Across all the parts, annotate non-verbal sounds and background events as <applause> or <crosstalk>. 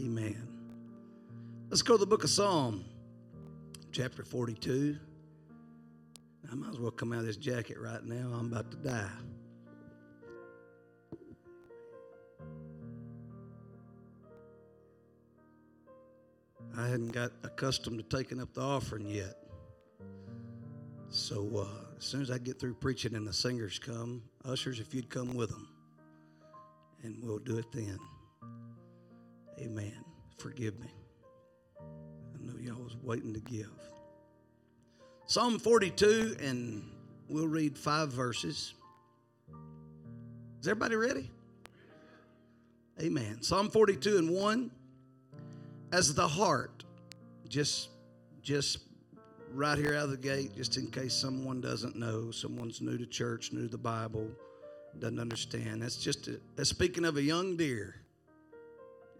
Amen. Let's go to the book of Psalm, chapter 42. I might as well come out of this jacket right now. I'm about to die. I hadn't got accustomed to taking up the offering yet. So uh, as soon as I get through preaching and the singers come, ushers, if you'd come with them, and we'll do it then. Amen. Forgive me. I know y'all was waiting to give. Psalm 42, and we'll read five verses. Is everybody ready? Amen. Psalm 42 and 1. As the hart, just just right here out of the gate, just in case someone doesn't know, someone's new to church, new to the Bible, doesn't understand. That's just a, that's speaking of a young deer,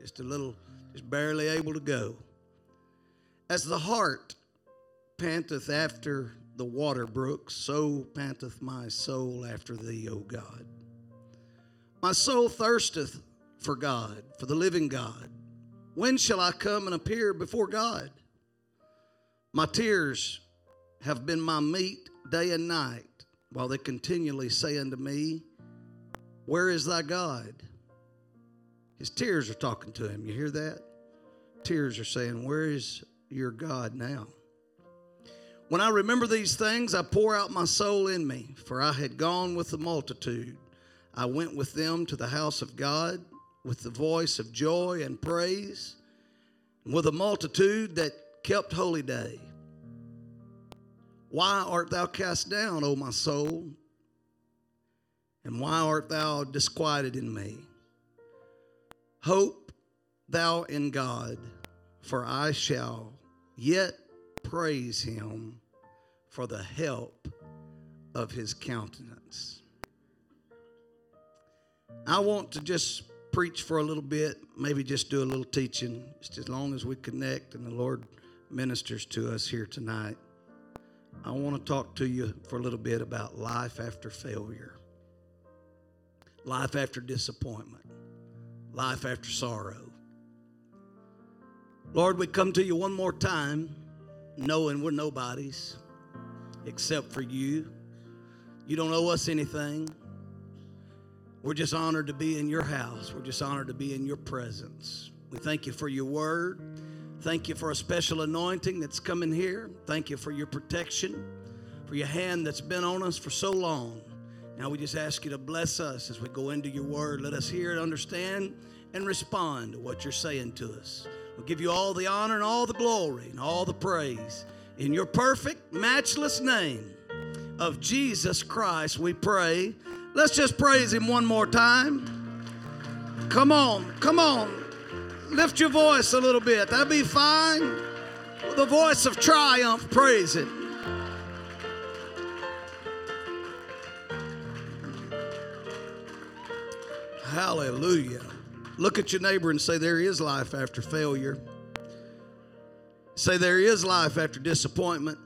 just a little, just barely able to go. As the hart panteth after the water brooks, so panteth my soul after thee, O God. My soul thirsteth for God, for the living God. When shall I come and appear before God? My tears have been my meat day and night, while they continually say unto me, Where is thy God? His tears are talking to him. You hear that? Tears are saying, Where is your God now? When I remember these things, I pour out my soul in me, for I had gone with the multitude. I went with them to the house of God with the voice of joy and praise, and with a multitude that kept holy day. Why art thou cast down, O my soul? And why art thou disquieted in me? Hope thou in God, for I shall yet praise him for the help of his countenance. I want to just preach for a little bit, maybe just do a little teaching, just as long as we connect and the Lord ministers to us here tonight. I want to talk to you for a little bit about life after failure, life after disappointment, life after sorrow. Lord, we come to you one more time knowing we're nobodies except for you. You don't owe us anything. We're just honored to be in your house. We're just honored to be in your presence. We thank you for your word. Thank you for a special anointing that's coming here. Thank you for your protection, for your hand that's been on us for so long. Now we just ask you to bless us as we go into your word. Let us hear it, understand, and respond to what you're saying to us. We'll give you all the honor and all the glory and all the praise. In your perfect, matchless name of Jesus Christ, we pray. Let's just praise Him one more time. Come on, come on. Lift your voice a little bit. That'd be fine. A voice of triumph, praise it. Hallelujah. Look at your neighbor and say, There is life after failure. Say, There is life after disappointment.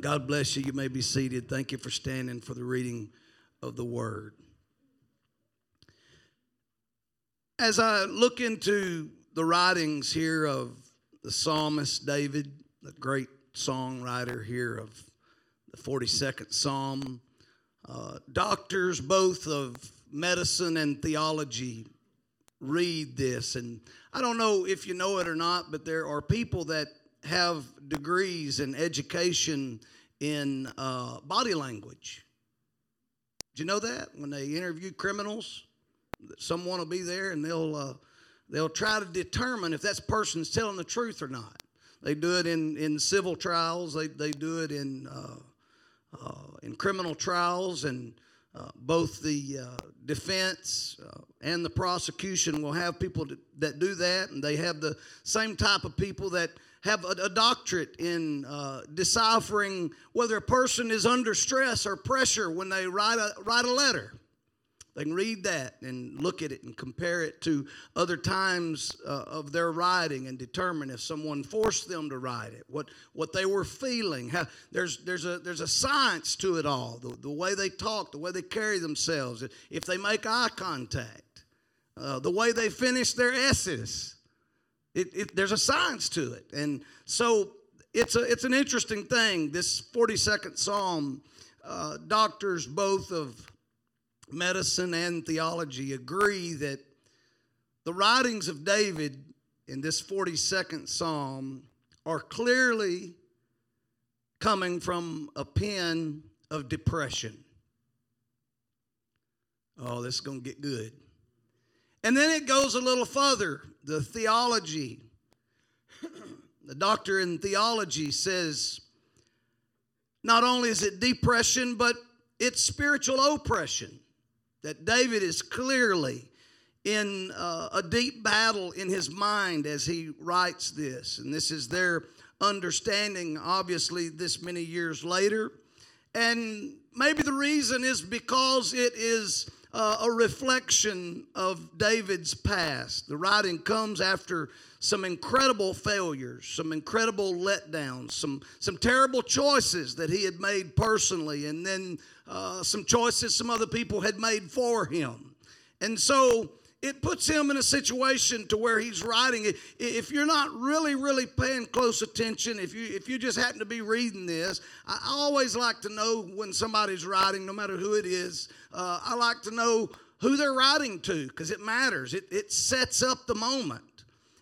God bless you. You may be seated. Thank you for standing for the reading of the word. As I look into the writings here of the psalmist David, the great songwriter here of the 42nd Psalm, uh, doctors both of medicine and theology read this. And I don't know if you know it or not, but there are people that have degrees and education in uh, body language. Do you know that when they interview criminals, someone will be there and they'll uh, they'll try to determine if that person's telling the truth or not. They do it in, in civil trials. They, they do it in uh, uh, in criminal trials, and uh, both the uh, defense uh, and the prosecution will have people that do that, and they have the same type of people that have a, a doctorate in uh, deciphering whether a person is under stress or pressure when they write a, write a letter. They can read that and look at it and compare it to other times uh, of their writing and determine if someone forced them to write it, what, what they were feeling. How, there's, there's, a, there's a science to it all the, the way they talk, the way they carry themselves, if they make eye contact. uh, the way they finish their S's. It, it, there's a science to it. And so it's, a, it's an interesting thing. This 42nd Psalm, uh, doctors both of medicine and theology agree that the writings of David in this 42nd Psalm are clearly coming from a pen of depression. Oh, this is going to get good. And then it goes a little further. The theology, <clears throat> the doctor in theology says not only is it depression, but it's spiritual oppression. That David is clearly in uh, a deep battle in his mind as he writes this. And this is their understanding, obviously, this many years later. And maybe the reason is because it is uh, a reflection of David's past. The writing comes after some incredible failures, some incredible letdowns, some, some terrible choices that he had made personally, and then uh, some choices some other people had made for him. And so it puts him in a situation to where he's writing it. If you're not really, really paying close attention, if you if you just happen to be reading this, I always like to know when somebody's writing, no matter who it is. Uh, I like to know who they're writing to because it matters. It it sets up the moment.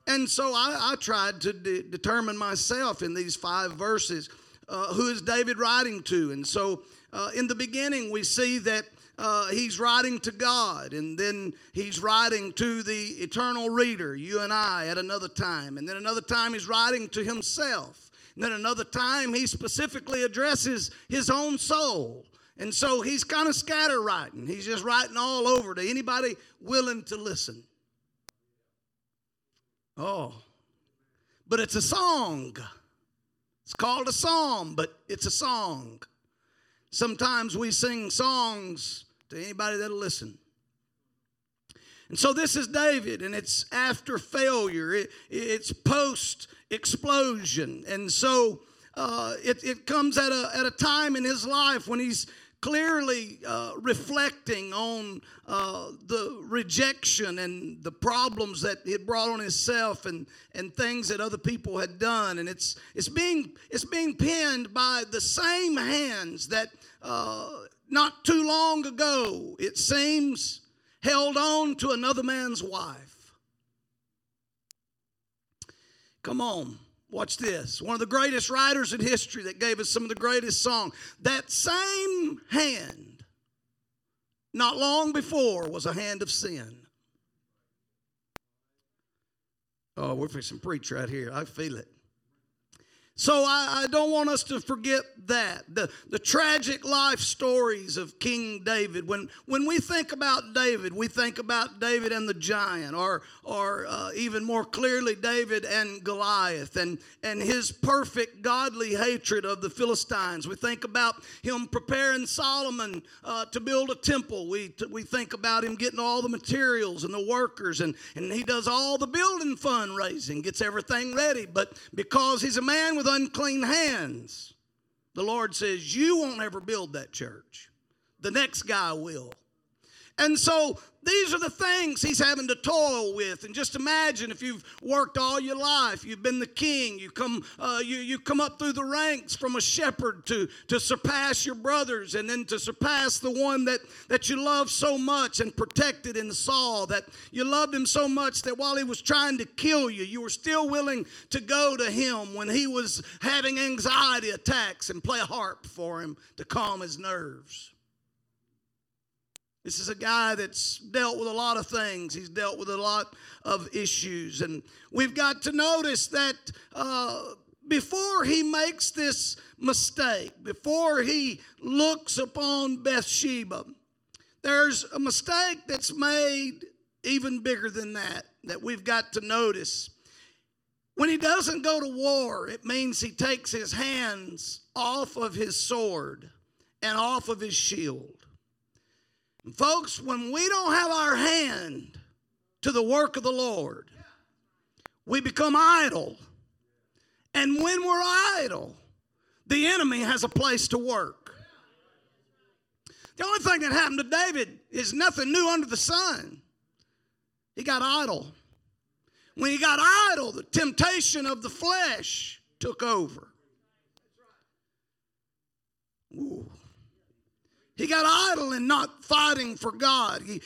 And so I, I tried to de- determine myself in these five verses uh, who is David writing to. And so uh, in the beginning, we see that uh, he's writing to God, and then he's writing to the eternal reader, you and I, at another time. And then another time he's writing to himself. And then another time he specifically addresses his own soul. And so he's kind of scatter writing. He's just writing all over to anybody willing to listen. Oh, but it's a song. It's called a psalm, but it's a song. Sometimes we sing songs to anybody that'll listen. And so this is David, and it's after failure, it, it's post explosion. And so uh, it, it comes at a, at a time in his life when he's clearly uh, reflecting on uh, the rejection and the problems that had brought on himself and, and things that other people had done. And it's, it's, being, it's being penned by the same hands that uh, not too long ago, it seems, held on to another man's wife. Come on, watch this. One of the greatest writers in history that gave us some of the greatest songs. That same hand, not long before, was a hand of sin. Oh, we're fixing preach right here. I feel it. So I, I, don't want us to forget that. The, the tragic life stories of King David. When, when we think about David, we think about David and the giant, or, or uh, even more clearly, David and Goliath, and, and his perfect godly hatred of the Philistines. We think about him preparing Solomon uh, to build a temple. We, we think about him getting all the materials and the workers, and, and he does all the building fundraising, gets everything ready. But because he's a man with unclean hands. The Lord says, You won't ever build that church. The next guy will. And so these are the things he's having to toil with. And just imagine if you've worked all your life, you've been the king, you come, uh, you, you come up through the ranks from a shepherd to, to surpass your brothers and then to surpass the one that, that you love so much and protected in Saul, that you loved him so much that while he was trying to kill you, you were still willing to go to him when he was having anxiety attacks and play a harp for him to calm his nerves. This is a guy that's dealt with a lot of things. He's dealt with a lot of issues. And we've got to notice that uh, before he makes this mistake, before he looks upon Bathsheba, there's a mistake that's made even bigger than that, that we've got to notice. When he doesn't go to war, it means he takes his hands off of his sword and off of his shield. Folks, when we don't have our hand to the work of the Lord, we become idle. And when we're idle, the enemy has a place to work. The only thing that happened to David is nothing new under the sun. he got idle. When he got idle, the temptation of the flesh took over. Ooh. He got idle and not fighting for God. He,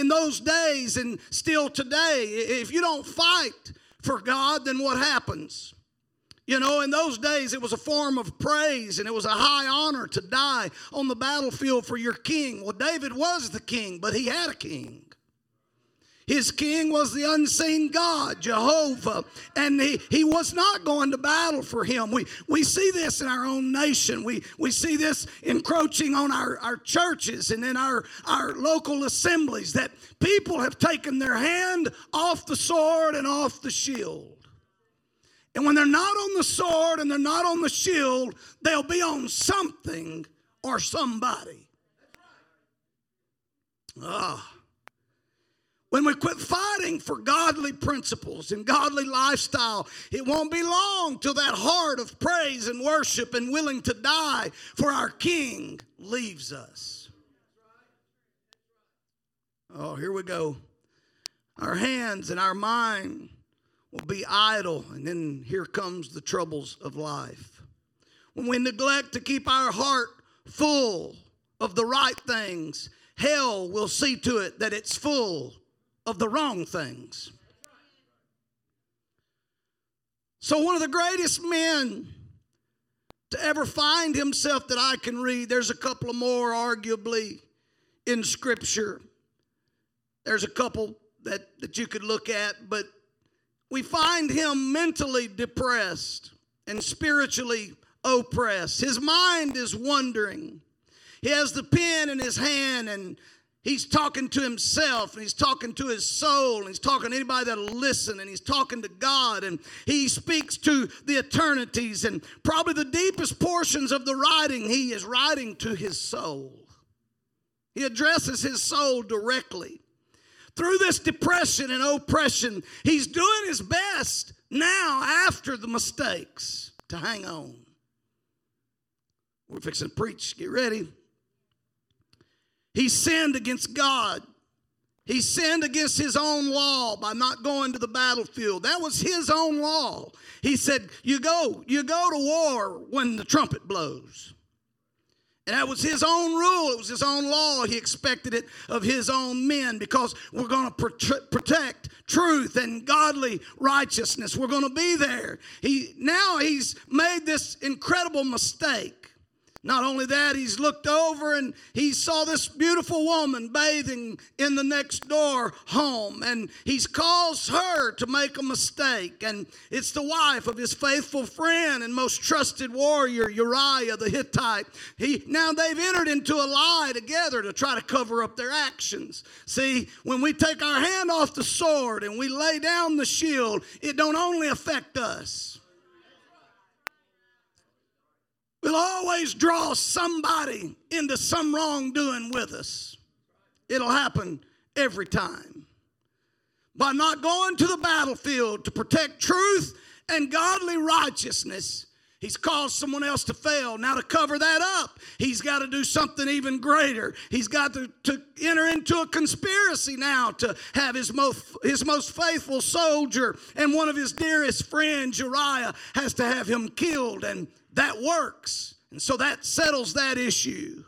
in those days and still today, if you don't fight for God, then what happens? You know, in those days, it was a form of praise and it was a high honor to die on the battlefield for your king. Well, David was the king, but he had a king. His king was the unseen God, Jehovah, and he, he was not going to battle for him. We, we see this in our own nation. We, we see this encroaching on our, our churches and in our, our local assemblies that people have taken their hand off the sword and off the shield. And when they're not on the sword and they're not on the shield, they'll be on something or somebody. Ah. When we quit fighting for godly principles and godly lifestyle, it won't be long till that heart of praise and worship and willing to die for our King leaves us. Oh, here we go. Our hands and our mind will be idle, and then here comes the troubles of life. When we neglect to keep our heart full of the right things, hell will see to it that it's full of the wrong things. So, one of the greatest men to ever find himself that I can read, there's a couple of more arguably in Scripture. There's a couple that, that you could look at, but we find him mentally depressed and spiritually oppressed. His mind is wandering. He has the pen in his hand and He's talking to himself and he's talking to his soul and he's talking to anybody that'll listen and he's talking to God and he speaks to the eternities and probably the deepest portions of the writing he is writing to his soul. He addresses his soul directly. Through this depression and oppression, he's doing his best now after the mistakes to hang on. We're fixing to preach. Get ready. He sinned against God. He sinned against his own law by not going to the battlefield. That was his own law. He said, "You go, you go to war when the trumpet blows." And that was his own rule. It was his own law. He expected it of his own men because we're going to protect truth and godly righteousness. We're going to be there. He now he's made this incredible mistake. Not only that, he's looked over and he saw this beautiful woman bathing in the next door home, and he's caused her to make a mistake. And it's the wife of his faithful friend and most trusted warrior, Uriah the Hittite. He now they've entered into a lie together to try to cover up their actions. See, when we take our hand off the sword and we lay down the shield, it don't only affect us. Will always draw somebody into some wrongdoing with us. It'll happen every time. By not going to the battlefield to protect truth and godly righteousness, He's caused someone else to fail. Now, to cover that up, he's got to do something even greater. He's got to, to enter into a conspiracy now to have his most, his most faithful soldier and one of his dearest friends, Uriah, has to have him killed. And that works. And so that settles that issue.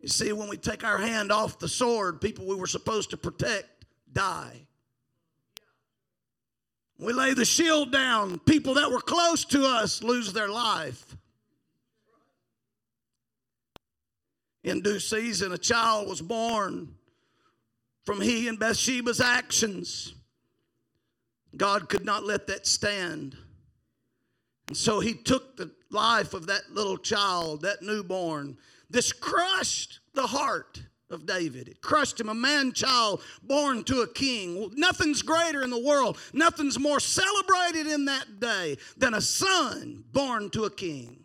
You see, when we take our hand off the sword, people we were supposed to protect die. We lay the shield down, people that were close to us lose their life. In due season, a child was born from he and Bathsheba's actions. God could not let that stand. So he took the life of that little child, that newborn. This crushed the heart of David. It crushed him, a man child born to a king. Nothing's greater in the world, nothing's more celebrated in that day than a son born to a king.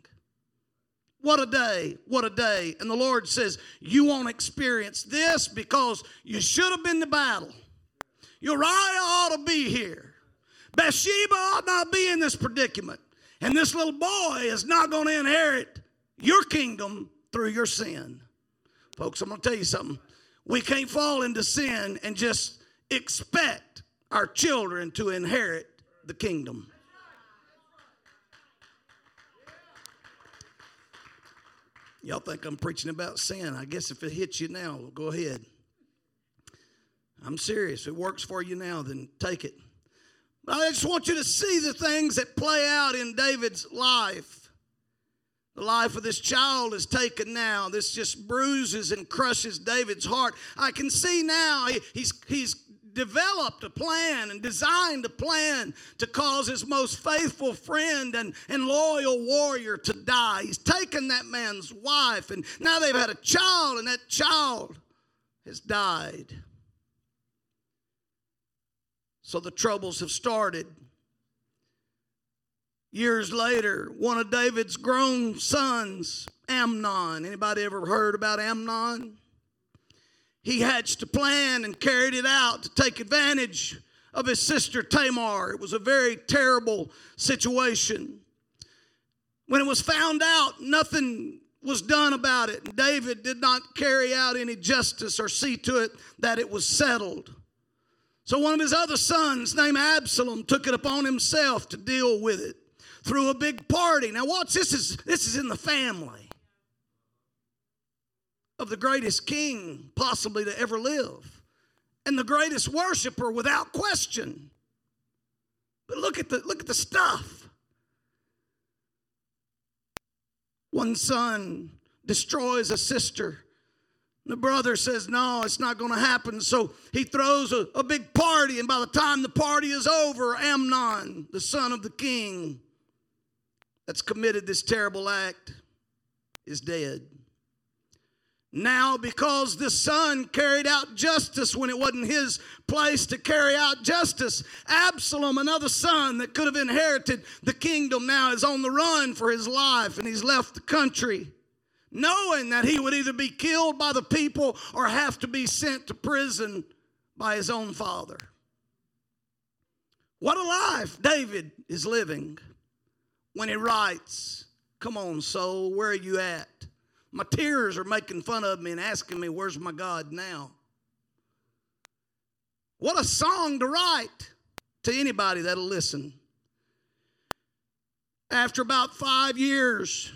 What a day, what a day. And the Lord says, You won't experience this because you should have been to battle. Uriah ought to be here. Bathsheba ought not be in this predicament. And this little boy is not going to inherit your kingdom through your sin. Folks, I'm going to tell you something. We can't fall into sin and just expect our children to inherit the kingdom. Y'all think I'm preaching about sin. I guess if it hits you now, go ahead. I'm serious. If it works for you now, then take it. I just want you to see the things that play out in David's life. The life of this child is taken now. This just bruises and crushes David's heart. I can see now he, he's, he's developed a plan and designed a plan to cause his most faithful friend and, and loyal warrior to die. He's taken that man's wife, and now they've had a child, and that child has died. So the troubles have started. Years later, one of David's grown sons, Amnon. Anybody ever heard about Amnon? He hatched a plan and carried it out to take advantage of his sister Tamar. It was a very terrible situation. When it was found out, nothing was done about it. David did not carry out any justice or see to it that it was settled. So one of his other sons, named Absalom, took it upon himself to deal with it through a big party. Now watch this is this is in the family of the greatest king possibly to ever live and the greatest worshiper without question. But look at the look at the stuff. One son destroys a sister the brother says, No, it's not going to happen. So he throws a, a big party, and by the time the party is over, Amnon, the son of the king that's committed this terrible act, is dead. Now, because the son carried out justice when it wasn't his place to carry out justice, Absalom, another son that could have inherited the kingdom, now is on the run for his life and he's left the country knowing that he would either be killed by the people or have to be sent to prison by his own father. What a life David is living when he writes, Come on, soul, where are you at? My tears are making fun of me and asking me, Where's my God now? What a song to write to anybody that'll listen. After about five years,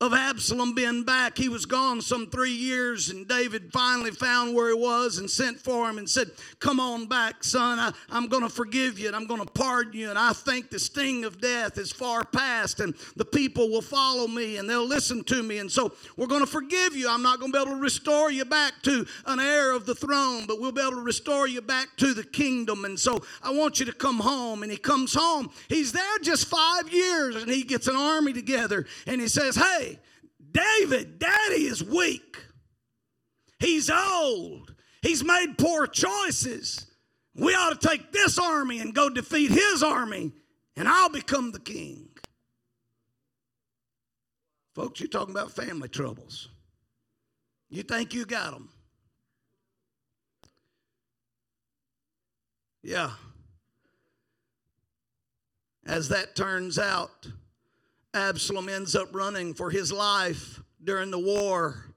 of Absalom being back. He was gone some three years, and David finally found where he was and sent for him and said, Come on back, son. I, am going to forgive you and I'm going to pardon you. And I think the sting of death is far past, and the people will follow me and they'll listen to me. And so we're going to forgive you. I'm not going to be able to restore you back to an heir of the throne, but we'll be able to restore you back to the kingdom. And so I want you to come home. And he comes home. He's there just five years, and he gets an army together and he says, Hey, David, daddy is weak. He's old. He's made poor choices. We ought to take this army and go defeat his army, and I'll become the king. Folks, you're talking about family troubles. You think you got them. Yeah. As that turns out, Absalom ends up running for his life during the war,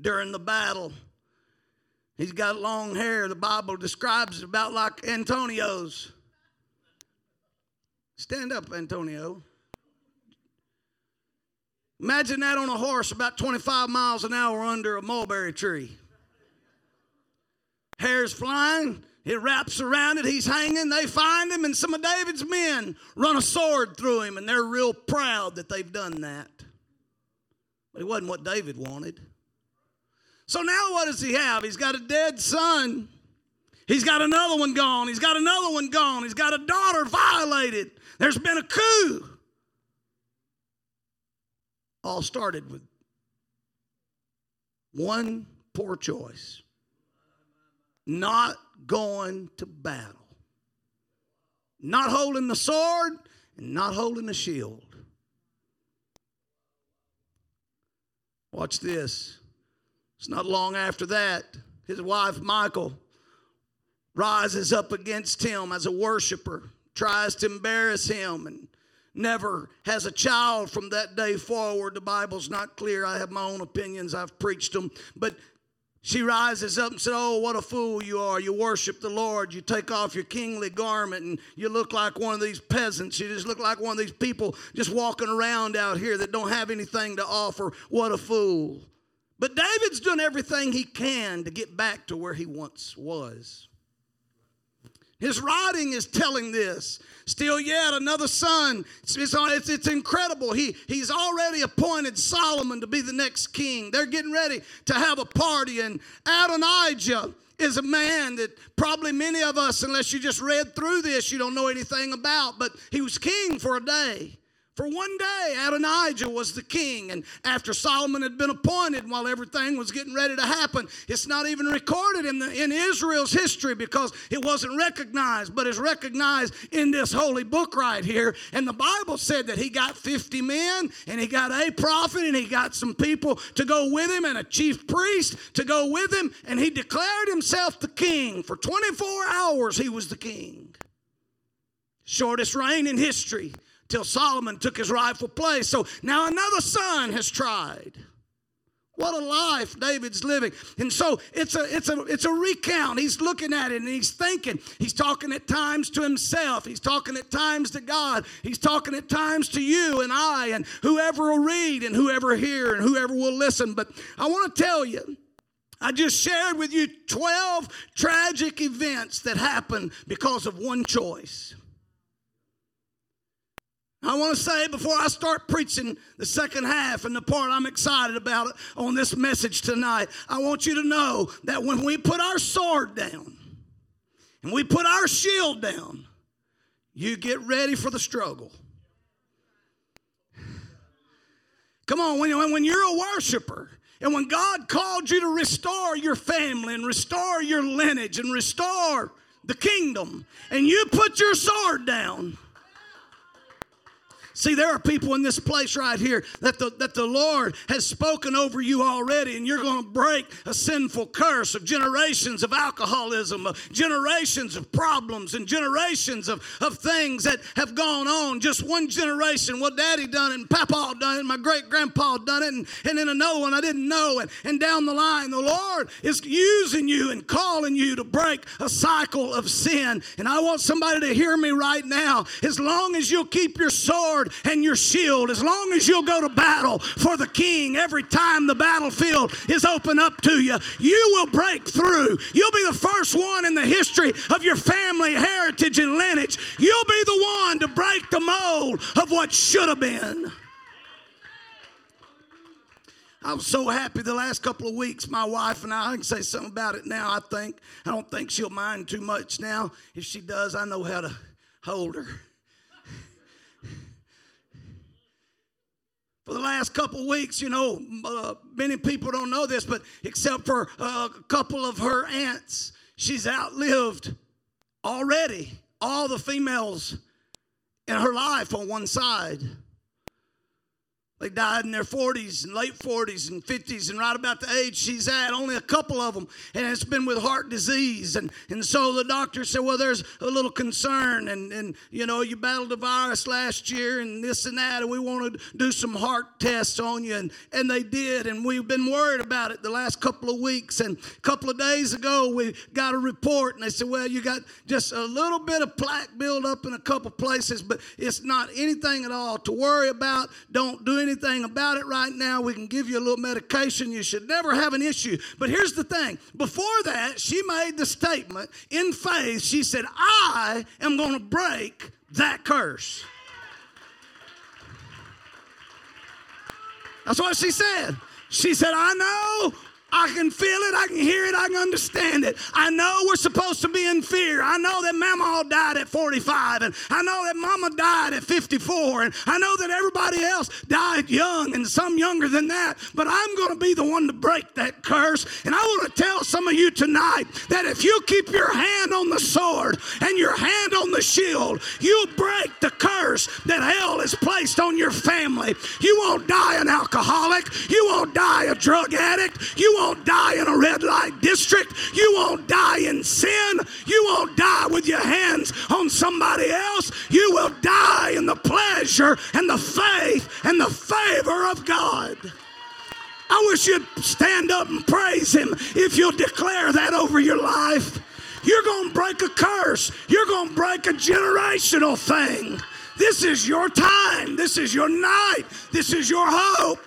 during the battle. He's got long hair. The Bible describes it about like Antonio's. Stand up, Antonio. Imagine that on a horse about 25 miles an hour under a mulberry tree. Hair's flying, it wraps around it. He's hanging. They find him, and some of David's men run a sword through him, and they're real proud that they've done that. But it wasn't what David wanted. So now what does he have? He's got a dead son. He's got another one gone. He's got another one gone. He's got a daughter violated. There's been a coup. All started with one poor choice not going to battle, not holding the sword and not holding the shield. Watch this. It's not long after that, his wife Michal rises up against him as a worshiper, tries to embarrass him, and never has a child from that day forward. The Bible's not clear. I have my own opinions, I've preached them. But she rises up and said, Oh, what a fool you are. You worship the Lord. You take off your kingly garment and you look like one of these peasants. You just look like one of these people just walking around out here that don't have anything to offer. What a fool. But David's done everything he can to get back to where he once was. His writing is telling this. Still yet another son. It's, it's, it's, incredible. He, he's already appointed Solomon to be the next king. They're getting ready to have a party, and Adonijah is a man that probably many of us, unless you just read through this, you don't know anything about, but he was king for a day. For one day, Adonijah was the king, and after Solomon had been appointed, while everything was getting ready to happen, it's not even recorded in, the, in Israel's history because it wasn't recognized, but it's recognized in this holy book right here. And the Bible said that he got 50 men, and he got a prophet, and he got some people to go with him, and a chief priest to go with him, and he declared himself the king. For 24 hours, he was the king. Shortest reign in history till Solomon took his rightful place. So now another son has tried. What a life David's living. And so it's a it's a it's a recount. He's looking at it and he's thinking. He's talking at times to himself. He's talking at times to God. He's talking at times to you and I and whoever will read and whoever hear and whoever will listen. But I want to tell you, I just shared with you 12 tragic events that happened because of one choice. I want to say before I start preaching the second half and the part I'm excited about on this message tonight, I want you to know that when we put our sword down and we put our shield down, you get ready for the struggle. Come on, when, when you're a worshiper and when God called you to restore your family and restore your lineage and restore the kingdom, and you put your sword down, See, there are people in this place right here that the, that the Lord has spoken over you already, and you're going to break a sinful curse of generations of alcoholism, of generations of problems, and generations of, of things that have gone on. Just one generation, well, daddy done it, and papa done it, and my great grandpa done it, and, and then another one I didn't know. And, and down the line, the Lord is using you and calling you to break a cycle of sin. And I want somebody to hear me right now. As long as you'll keep your sword sword and your shield, as long as you'll go to battle for the king every time the battlefield is open up to you, you will break through. You'll be the first one in the history of your family heritage and lineage. You'll be the one to break the mold of what should have been. I was so happy the last couple of weeks. My wife and I, I can say something about it now. I think I don't think she'll mind too much now. If she does, I know how to hold her. For the last couple weeks, you know, uh, many people don't know this, but except for a couple of her aunts, she's outlived already all the females in her life on one side. They died in their 40s and late 40s and 50s, and right about the age she's at, only a couple of them, and it's been with heart disease. And, and so the doctor said, Well, there's a little concern, and, and you know, you battled a virus last year, and this and that, and we want to do some heart tests on you. And, and they did, and we've been worried about it the last couple of weeks. And a couple of days ago, we got a report, and they said, Well, you got just a little bit of plaque buildup in a couple places, but it's not anything at all to worry about. Don't do about it right now. We can give you a little medication. You should never have an issue. But here's the thing before that, she made the statement in faith. She said, I am going to break that curse. That's what she said. She said, I know I can feel it, I can hear it, I can understand it. I know we're supposed to be in fear. I know that mama all died at 45, and I know that mama died at 54, and I know that everybody else died young and some younger than that, but I'm going to be the one to break that curse. And I want to tell some of you tonight that if you keep your hand on the sword and your hand on the shield, you'll break the curse that hell has placed on your family. You won't die an alcoholic, you won't die a drug addict, you won't die in a red light district. You won't die in sin. You won't die with your hands on somebody else. You will die in the pleasure and the faith and the favor of God. I wish you'd stand up and praise Him if you'll declare that over your life. You're going to break a curse, you're going to break a generational thing. This is your time, this is your night, this is your hope.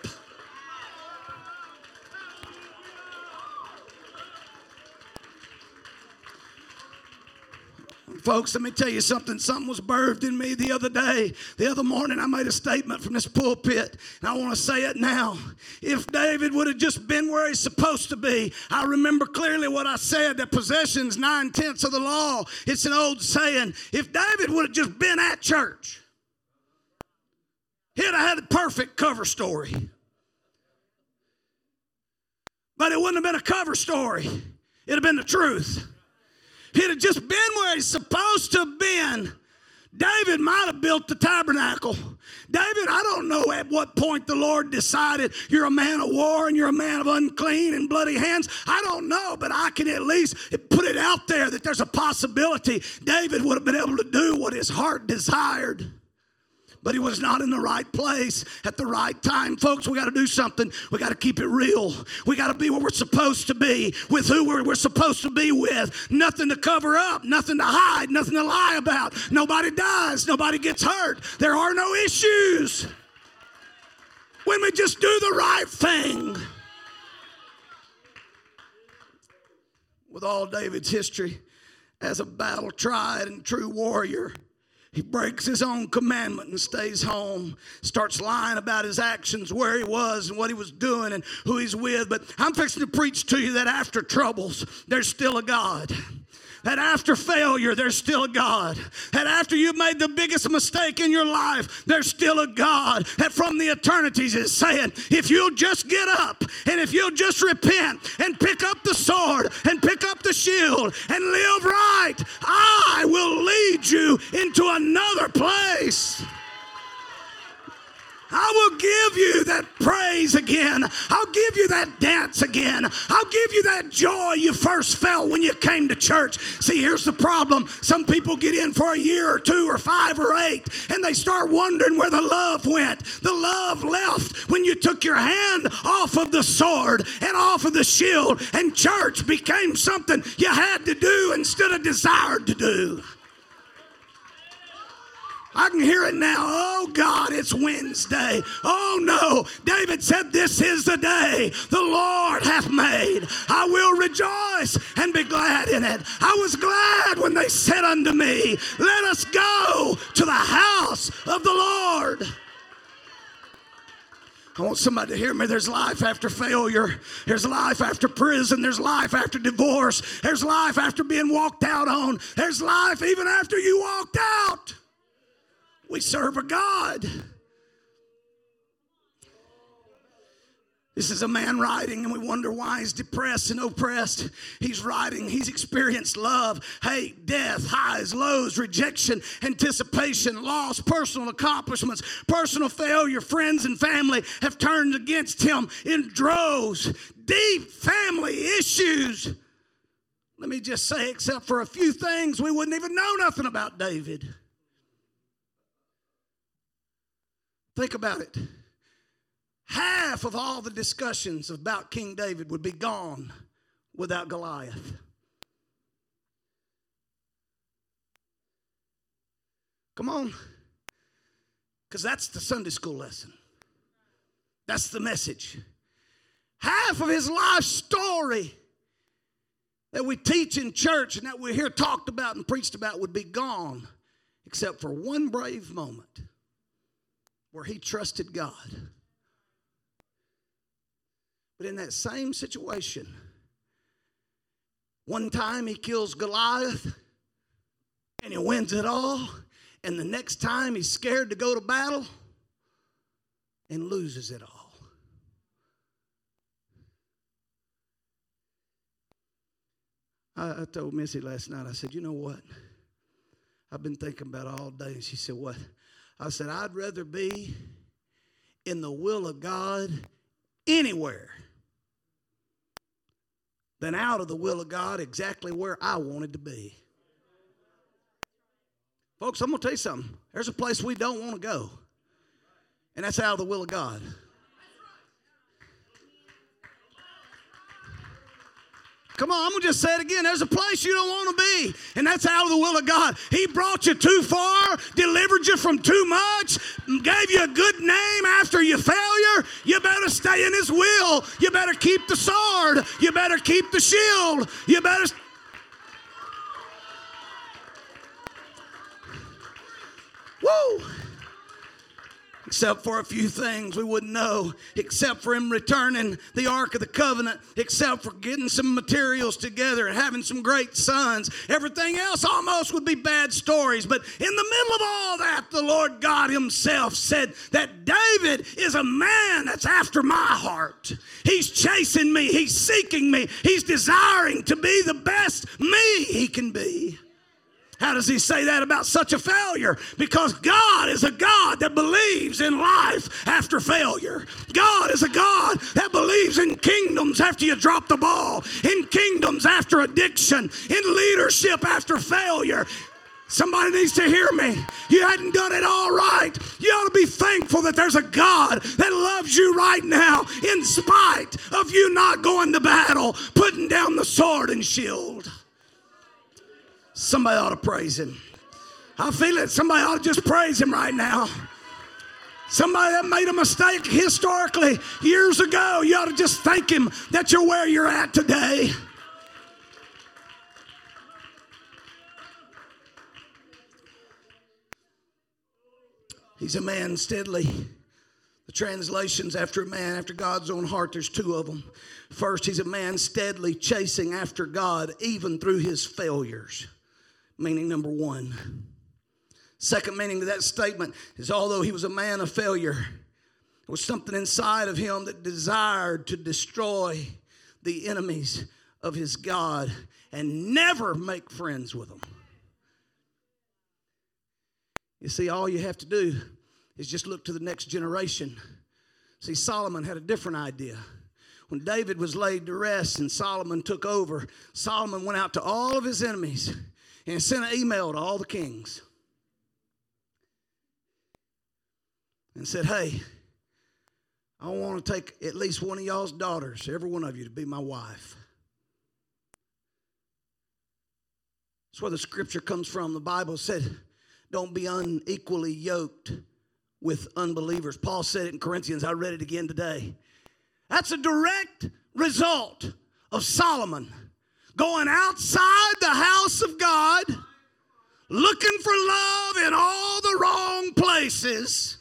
Folks, let me tell you something. Something was birthed in me the other day. The other morning, I made a statement from this pulpit, and I want to say it now. If David would have just been where he's supposed to be, I remember clearly what I said that possession's nine tenths of the law. It's an old saying. If David would have just been at church, he'd have had a perfect cover story. But it wouldn't have been a cover story, it'd have been the truth he'd have just been where he's supposed to have been, David might have built the tabernacle. David, I don't know at what point the Lord decided you're a man of war and you're a man of unclean and bloody hands. I don't know, but I can at least put it out there that there's a possibility David would have been able to do what his heart desired but he was not in the right place at the right time. Folks, we got to do something. We got to keep it real. We got to be where we're supposed to be, with who we're, we're supposed to be with. Nothing to cover up, nothing to hide, nothing to lie about. Nobody dies, nobody gets hurt. There are no issues. When we just do the right thing. With all David's history as a battle tried and true warrior, he breaks his own commandment and stays home, starts lying about his actions, where he was and what he was doing and who he's with. But I'm fixing to preach to you that after troubles, there's still a God. That after failure, there's still a God. That after you've made the biggest mistake in your life, there's still a God. That from the eternities is saying, if you'll just get up and if you'll just repent and pick up the sword and pick up the shield and live right, I will lead you into another place. I will give you that praise again. I'll give you that dance again. I'll give you that joy you first felt when you came to church. See, here's the problem. Some people get in for a year or two or five or eight and they start wondering where the love went. The love left when you took your hand off of the sword and off of the shield, and church became something you had to do instead of desired to do. I can hear it now. Oh God, it's Wednesday. Oh no. David said, This is the day the Lord hath made. I will rejoice and be glad in it. I was glad when they said unto me, Let us go to the house of the Lord. I want somebody to hear me. There's life after failure. There's life after prison. There's life after divorce. There's life after being walked out on. There's life even after you walked out. We serve a God. This is a man writing, and we wonder why he's depressed and oppressed. He's writing, he's experienced love, hate, death, highs, lows, rejection, anticipation, loss, personal accomplishments, personal failure. Friends and family have turned against him in droves. Deep family issues. Let me just say, except for a few things, we wouldn't even know nothing about David. Think about it. Half of all the discussions about King David would be gone without Goliath. Come on. Because that's the Sunday school lesson. That's the message. Half of his life story that we teach in church and that we hear talked about and preached about would be gone except for one brave moment where he trusted God. But in that same situation, one time he kills Goliath and he wins it all, and the next time he's scared to go to battle and loses it all. I, I told Missy last night, I said, You know what? I've been thinking about it all day. And she said, What? I said, I'd rather be in the will of God anywhere than out of the will of God exactly where I wanted to be. Folks, I'm going to tell you something. There's a place we don't want to go, and that's out of the will of God. Come on, I'm gonna just say it again. There's a place you don't want to be, and that's out of the will of God. He brought you too far, delivered you from too much, gave you a good name after your failure. You better stay in His will. You better keep the sword. You better keep the shield. You better. Woo! Except for a few things we wouldn't know, except for him returning the Ark of the Covenant, except for getting some materials together and having some great sons. Everything else almost would be bad stories. But in the middle of all that, the Lord God Himself said that David is a man that's after my heart. He's chasing me, he's seeking me, he's desiring to be the best me he can be. How does he say that about such a failure? Because God is a God that believes in life after failure. God is a God that believes in kingdoms after you drop the ball, in kingdoms after addiction, in leadership after failure. Somebody needs to hear me. You hadn't done it all right. You ought to be thankful that there's a God that loves you right now, in spite of you not going to battle, putting down the sword and shield. Somebody ought to praise him. I feel it. Somebody ought to just praise him right now. Somebody that made a mistake historically years ago, you ought to just thank him that you're where you're at today. He's a man steadily. The translations after a man after God's own heart, there's two of them. First, he's a man steadily chasing after God even through his failures meaning number one. Second meaning to that statement is although he was a man of failure, there was something inside of him that desired to destroy the enemies of his God and never make friends with them. You see, all you have to do is just look to the next generation. See, Solomon had a different idea. When David was laid to rest and Solomon took over, Solomon went out to all of his enemies and sent an email to all the kings and said, Hey, I want to take at least one of y'all's daughters, every one of you, to be my wife. That's where the scripture comes from. The Bible said, Don't be unequally yoked with unbelievers. Paul said it in Corinthians. I read it again today. That's a direct result of Solomon going outside the house of God, looking for love in all the wrong places.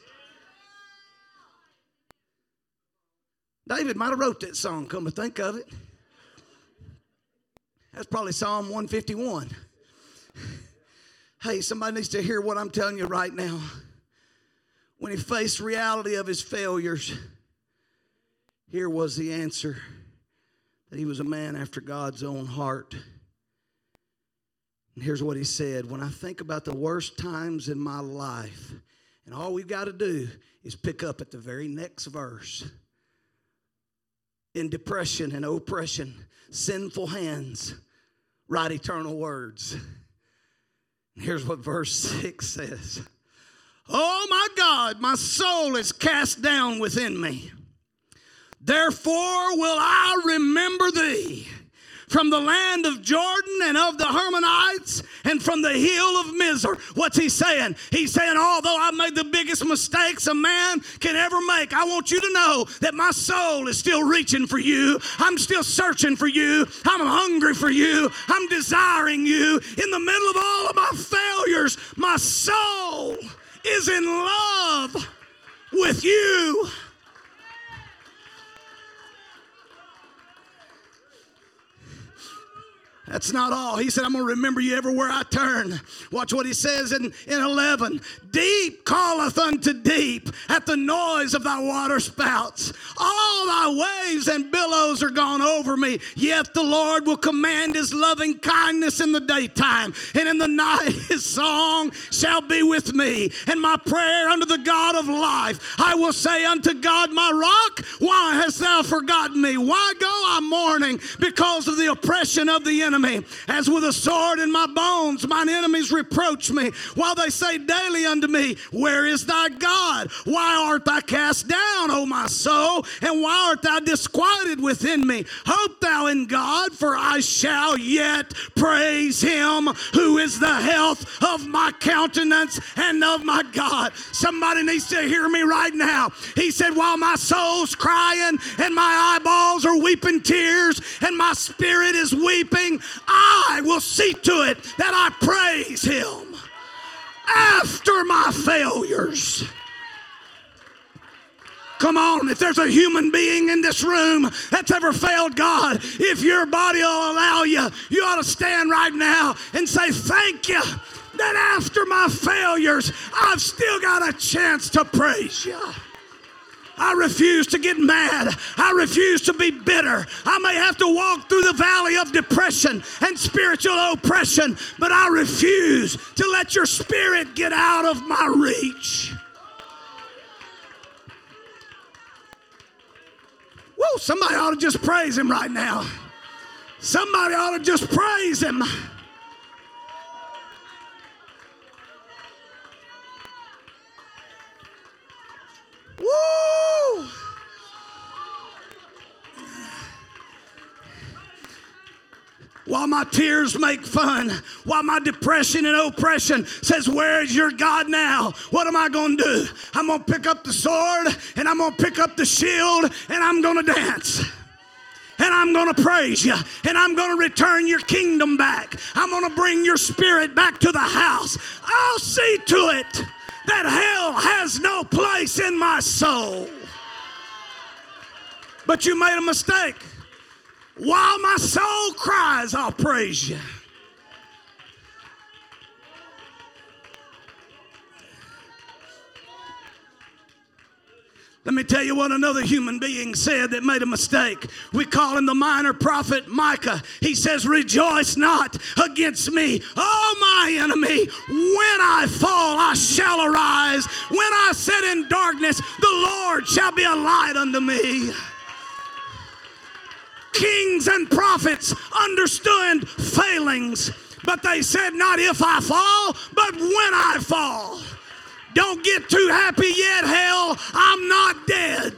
David might have wrote that song, come to think of it. That's probably Psalm 151. Hey, somebody needs to hear what I'm telling you right now. When he faced reality of his failures, here was the answer that he was a man after God's own heart. And here's what he said When I think about the worst times in my life, and all we've got to do is pick up at the very next verse. In depression and oppression, sinful hands write eternal words. And here's what verse 6 says Oh my God, my soul is cast down within me. Therefore will I remember thee from the land of Jordan and of the Hermonites and from the hill of Mizar. What's he saying? He's saying, although I made the biggest mistakes a man can ever make, I want you to know that my soul is still reaching for you. I'm still searching for you. I'm hungry for you. I'm desiring you. In the middle of all of my failures, my soul is in love with you. That's not all. He said, I'm going to remember you everywhere I turn. Watch what he says in, in 11. Deep calleth unto deep at the noise of thy water spouts. All thy waves and billows are gone over me. Yet the Lord will command his loving kindness in the daytime, and in the night <laughs> his song shall be with me. And my prayer unto the God of life, I will say unto God, my rock, why hast thou forgotten me? Why go I mourning because of the oppression of the enemy? Enemy. As with a sword in my bones, mine enemies reproach me, while they say daily unto me, Where is thy God? Why art thou cast down, O my soul? And why art thou disquieted within me? Hope thou in God, for I shall yet praise him who is the health of my countenance and of my God. Somebody needs to hear me right now. He said, While my soul's crying and my eyeballs are weeping tears and my spirit is weeping, I will see to it that I praise him after my failures. Come on, if there's a human being in this room that's ever failed God, if your body will allow you, you ought to stand right now and say, Thank you that after my failures, I've still got a chance to praise you. I refuse to get mad. I refuse to be bitter. I may have to walk through the valley of depression and spiritual oppression, but I refuse to let your spirit get out of my reach. Whoa, somebody ought to just praise him right now. Somebody ought to just praise him. Woo! While my tears make fun, while my depression and oppression says, Where is your God now? What am I going to do? I'm going to pick up the sword and I'm going to pick up the shield and I'm going to dance and I'm going to praise you and I'm going to return your kingdom back. I'm going to bring your spirit back to the house. I'll see to it that hell has no place in my soul. But you made a mistake. While my soul cries, I'll praise you. Let me tell you what another human being said that made a mistake. We call him the minor prophet Micah. He says, Rejoice not against me, oh my enemy. When I fall, I shall arise. When I sit in darkness, the Lord shall be a light unto me. Kings and prophets understood failings, but they said, Not if I fall, but when I fall. Don't get too happy yet, hell. I'm not dead.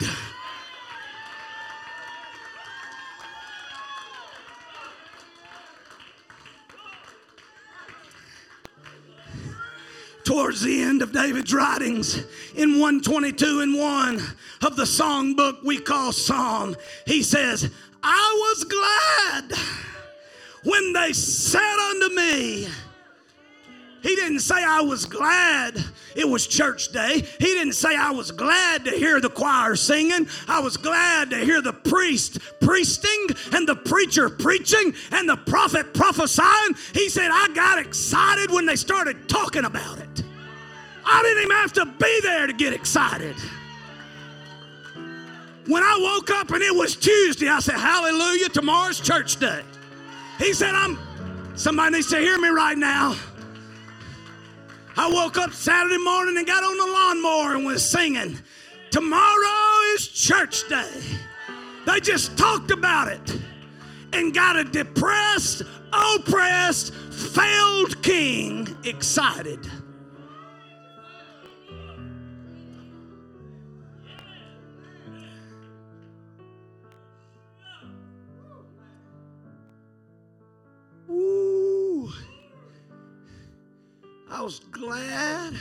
Towards the end of David's writings, in 122 and 1 of the songbook we call Psalm, he says, I was glad when they said unto me, he didn't say I was glad it was church day. He didn't say I was glad to hear the choir singing. I was glad to hear the priest priesting and the preacher preaching and the prophet prophesying. He said I got excited when they started talking about it. I didn't even have to be there to get excited. When I woke up and it was Tuesday, I said, Hallelujah, tomorrow's church day. He said, I'm, somebody needs to hear me right now. I woke up Saturday morning and got on the lawnmower and was singing, Tomorrow is church day. They just talked about it and got a depressed, oppressed, failed king excited. I was glad.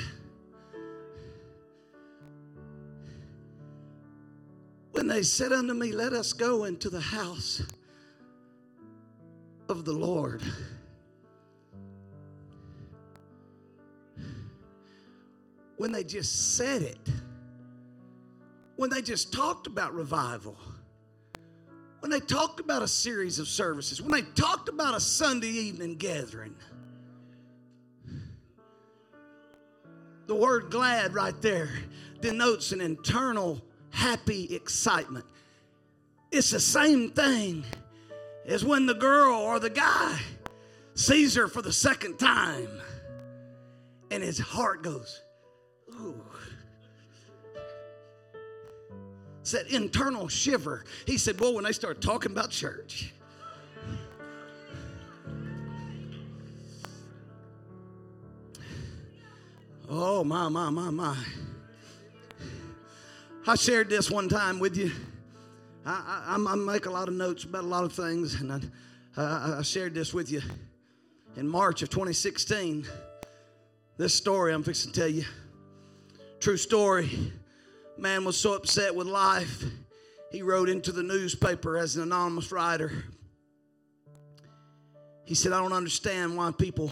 When they said unto me, Let us go into the house of the Lord. When they just said it, when they just talked about revival, when they talked about a series of services, when they talked about a Sunday evening gathering. The word glad right there denotes an internal happy excitement. It's the same thing as when the girl or the guy sees her for the second time and his heart goes, ooh. It's that internal shiver. He said, Well, when they start talking about church, Oh, my, my, my, my. I shared this one time with you. I, I, I make a lot of notes about a lot of things, and I, I, I shared this with you in March of 2016. This story I'm fixing to tell you. True story. Man was so upset with life, he wrote into the newspaper as an anonymous writer. He said, I don't understand why people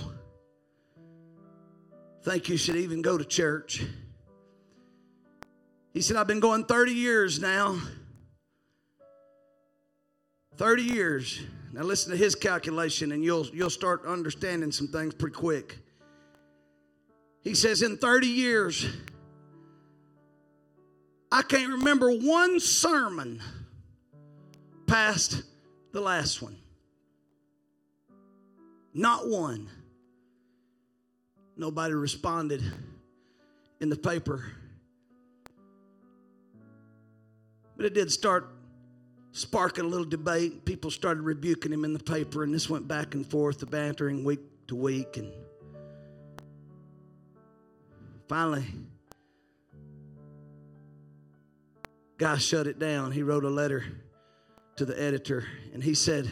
think you should even go to church. He said, I've been going 30 years now. 30 years. Now listen to his calculation and you'll you'll start understanding some things pretty quick. He says in 30 years I can't remember one sermon past the last one. Not one. Nobody responded in the paper. But it did start sparking a little debate. People started rebuking him in the paper, and this went back and forth, the bantering week to week. And finally, guy shut it down. He wrote a letter to the editor, and he said,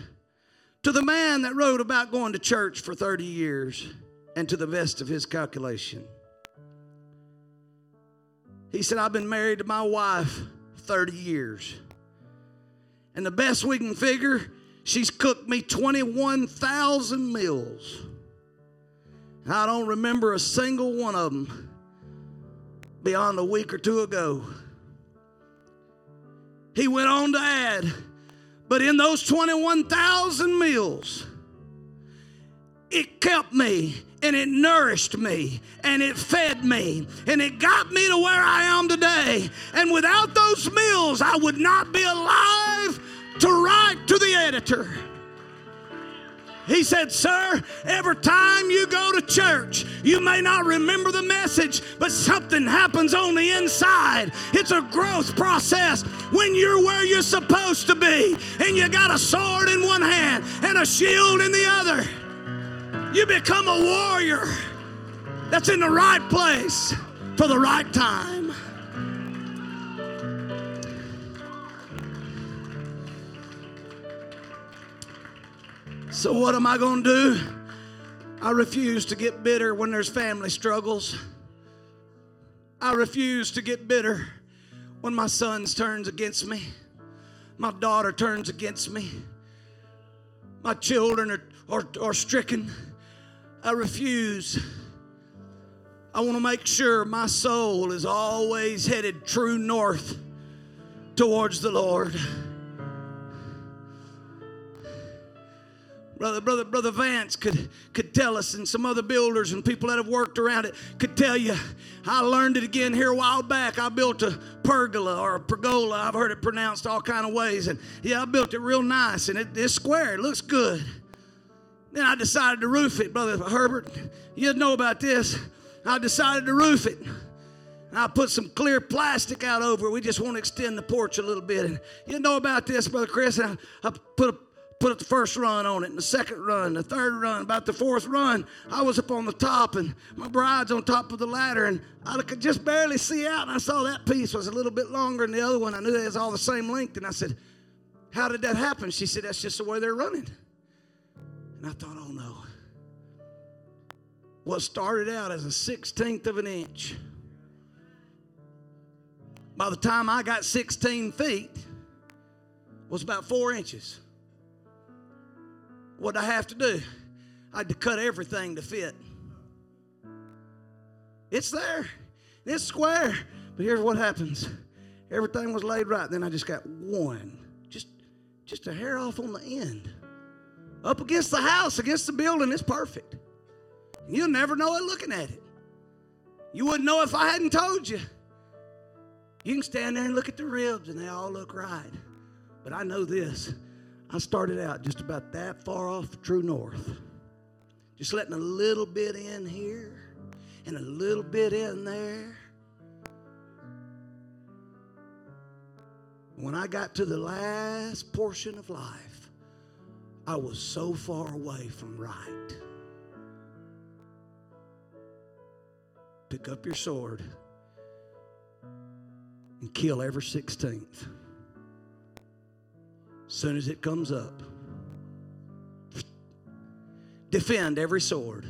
To the man that wrote about going to church for 30 years, and to the best of his calculation, he said, I've been married to my wife 30 years. And the best we can figure, she's cooked me 21,000 meals. I don't remember a single one of them beyond a week or two ago. He went on to add, but in those 21,000 meals, it kept me and it nourished me and it fed me and it got me to where I am today. And without those meals, I would not be alive to write to the editor. He said, Sir, every time you go to church, you may not remember the message, but something happens on the inside. It's a growth process when you're where you're supposed to be, and you got a sword in one hand and a shield in the other. You become a warrior that's in the right place for the right time. So, what am I going to do? I refuse to get bitter when there's family struggles. I refuse to get bitter when my son turns against me, my daughter turns against me, my children are, are, are stricken. I refuse. I want to make sure my soul is always headed true north towards the Lord. Brother, brother, brother Vance could, could tell us, and some other builders and people that have worked around it could tell you. I learned it again here a while back. I built a pergola or a pergola. I've heard it pronounced all kind of ways, and yeah, I built it real nice, and it, it's square. It looks good. Then I decided to roof it, Brother Herbert. You know about this. I decided to roof it. I put some clear plastic out over it. We just want to extend the porch a little bit. And you know about this, Brother Chris. I, I put a put the first run on it, and the second run, the third run, about the fourth run, I was up on the top, and my bride's on top of the ladder, and I could just barely see out. And I saw that piece was a little bit longer than the other one. I knew they was all the same length, and I said, "How did that happen?" She said, "That's just the way they're running." And I thought, oh no. What started out as a sixteenth of an inch, by the time I got 16 feet, was about four inches. What did I have to do? I had to cut everything to fit. It's there. It's square. But here's what happens. Everything was laid right. Then I just got one. Just just a hair off on the end. Up against the house, against the building, it's perfect. You'll never know it looking at it. You wouldn't know if I hadn't told you. You can stand there and look at the ribs and they all look right. But I know this. I started out just about that far off true north. Just letting a little bit in here and a little bit in there. When I got to the last portion of life, I was so far away from right. pick up your sword and kill every 16th. As soon as it comes up, defend every sword,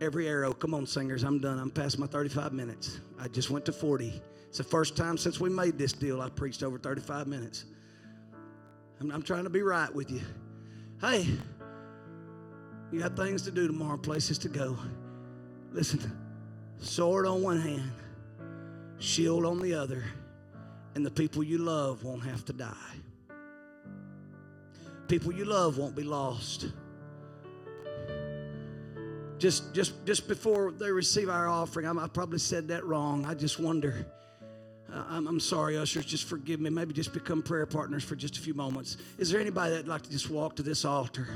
every arrow. Come on, singers, I'm done. I'm past my 35 minutes. I just went to 40. It's the first time since we made this deal I preached over 35 minutes. I'm, I'm trying to be right with you. Hey, you got things to do tomorrow, places to go. Listen, sword on one hand, shield on the other, and the people you love won't have to die. People you love won't be lost. Just, just, just before they receive our offering, I, I probably said that wrong. I just wonder. Uh, I'm, I'm sorry, ushers. Just forgive me. Maybe just become prayer partners for just a few moments. Is there anybody that'd like to just walk to this altar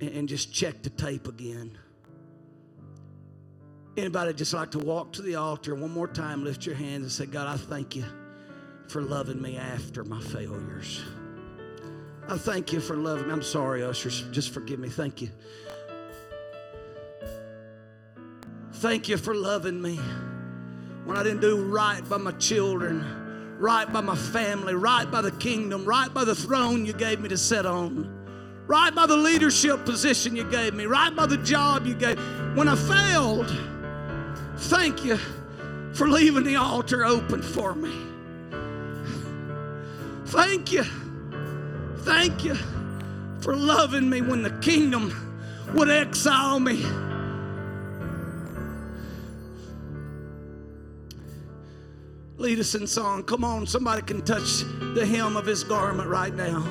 and, and just check the tape again? Anybody just like to walk to the altar one more time, lift your hands and say, God, I thank you for loving me after my failures. I thank you for loving me. I'm sorry, ushers. Just forgive me. Thank you. Thank you for loving me when I didn't do right by my children, right by my family, right by the kingdom, right by the throne you gave me to sit on, right by the leadership position you gave me, right by the job you gave. When I failed, thank you for leaving the altar open for me. Thank you. Thank you for loving me when the kingdom would exile me. Lead us in song. Come on, somebody can touch the hem of his garment right now.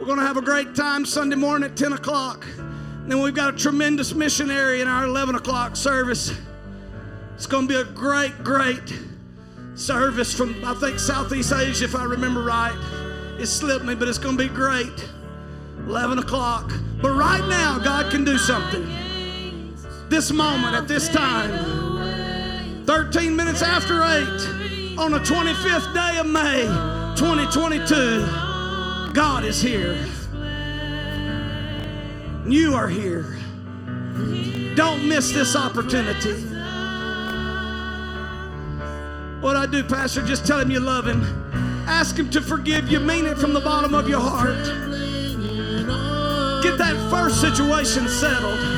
We're going to have a great time Sunday morning at 10 o'clock. And then we've got a tremendous missionary in our 11 o'clock service. It's going to be a great, great service from, I think, Southeast Asia, if I remember right. It slipped me, but it's going to be great. 11 o'clock. But right now, God can do something. This moment, at this time. 13 minutes after 8 on the 25th day of May 2022. God is here. You are here. Don't miss this opportunity. What I do, Pastor, just tell him you love him. Ask him to forgive you. Mean it from the bottom of your heart. Get that first situation settled.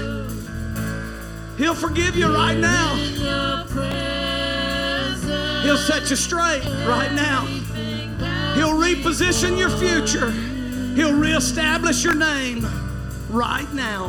He'll forgive you right now. He'll set you straight right now. He'll reposition your future. He'll reestablish your name right now.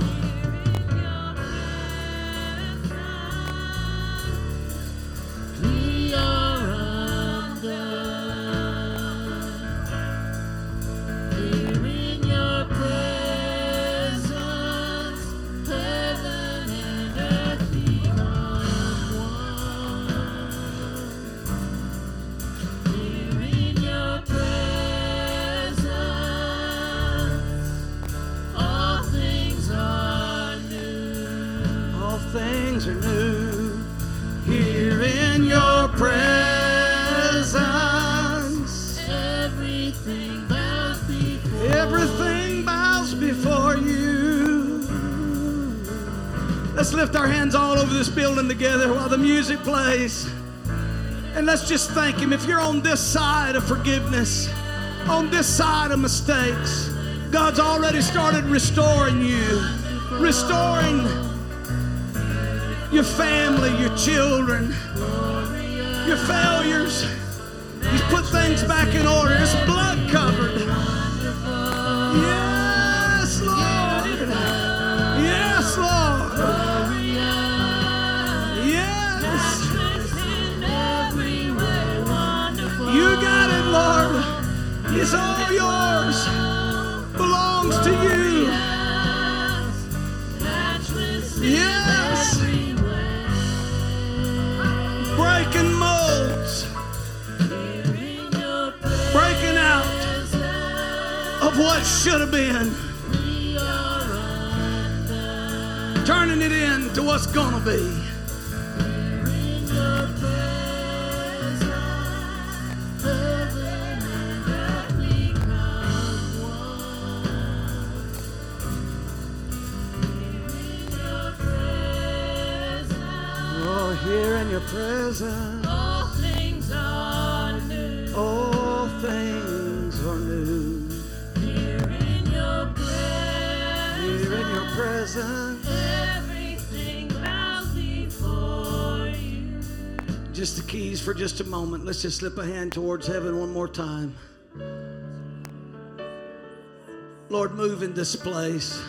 Together while the music plays. And let's just thank Him. If you're on this side of forgiveness, on this side of mistakes, God's already started restoring you, restoring your family, your children, your failures. He's put things back in order. It's blood covered. What should have been. Turning it into what's gonna be. Oh, here in your presence. All things are new. All things presence. everything bows before you. Just the keys for just a moment. Let's just slip a hand towards heaven one more time. Lord, move in this place.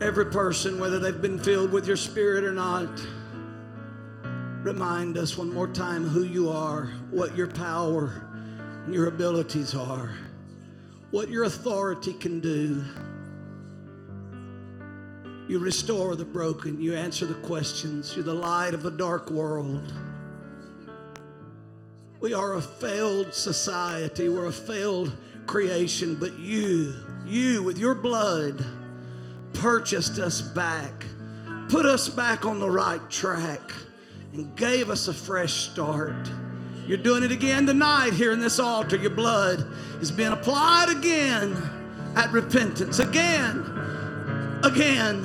Every person, whether they've been filled with your spirit or not, remind us one more time who you are, what your power and your abilities are, what your authority can do. You restore the broken. You answer the questions. You're the light of a dark world. We are a failed society. We're a failed creation. But you, you with your blood, purchased us back, put us back on the right track, and gave us a fresh start. You're doing it again tonight here in this altar. Your blood is being applied again at repentance. Again, again.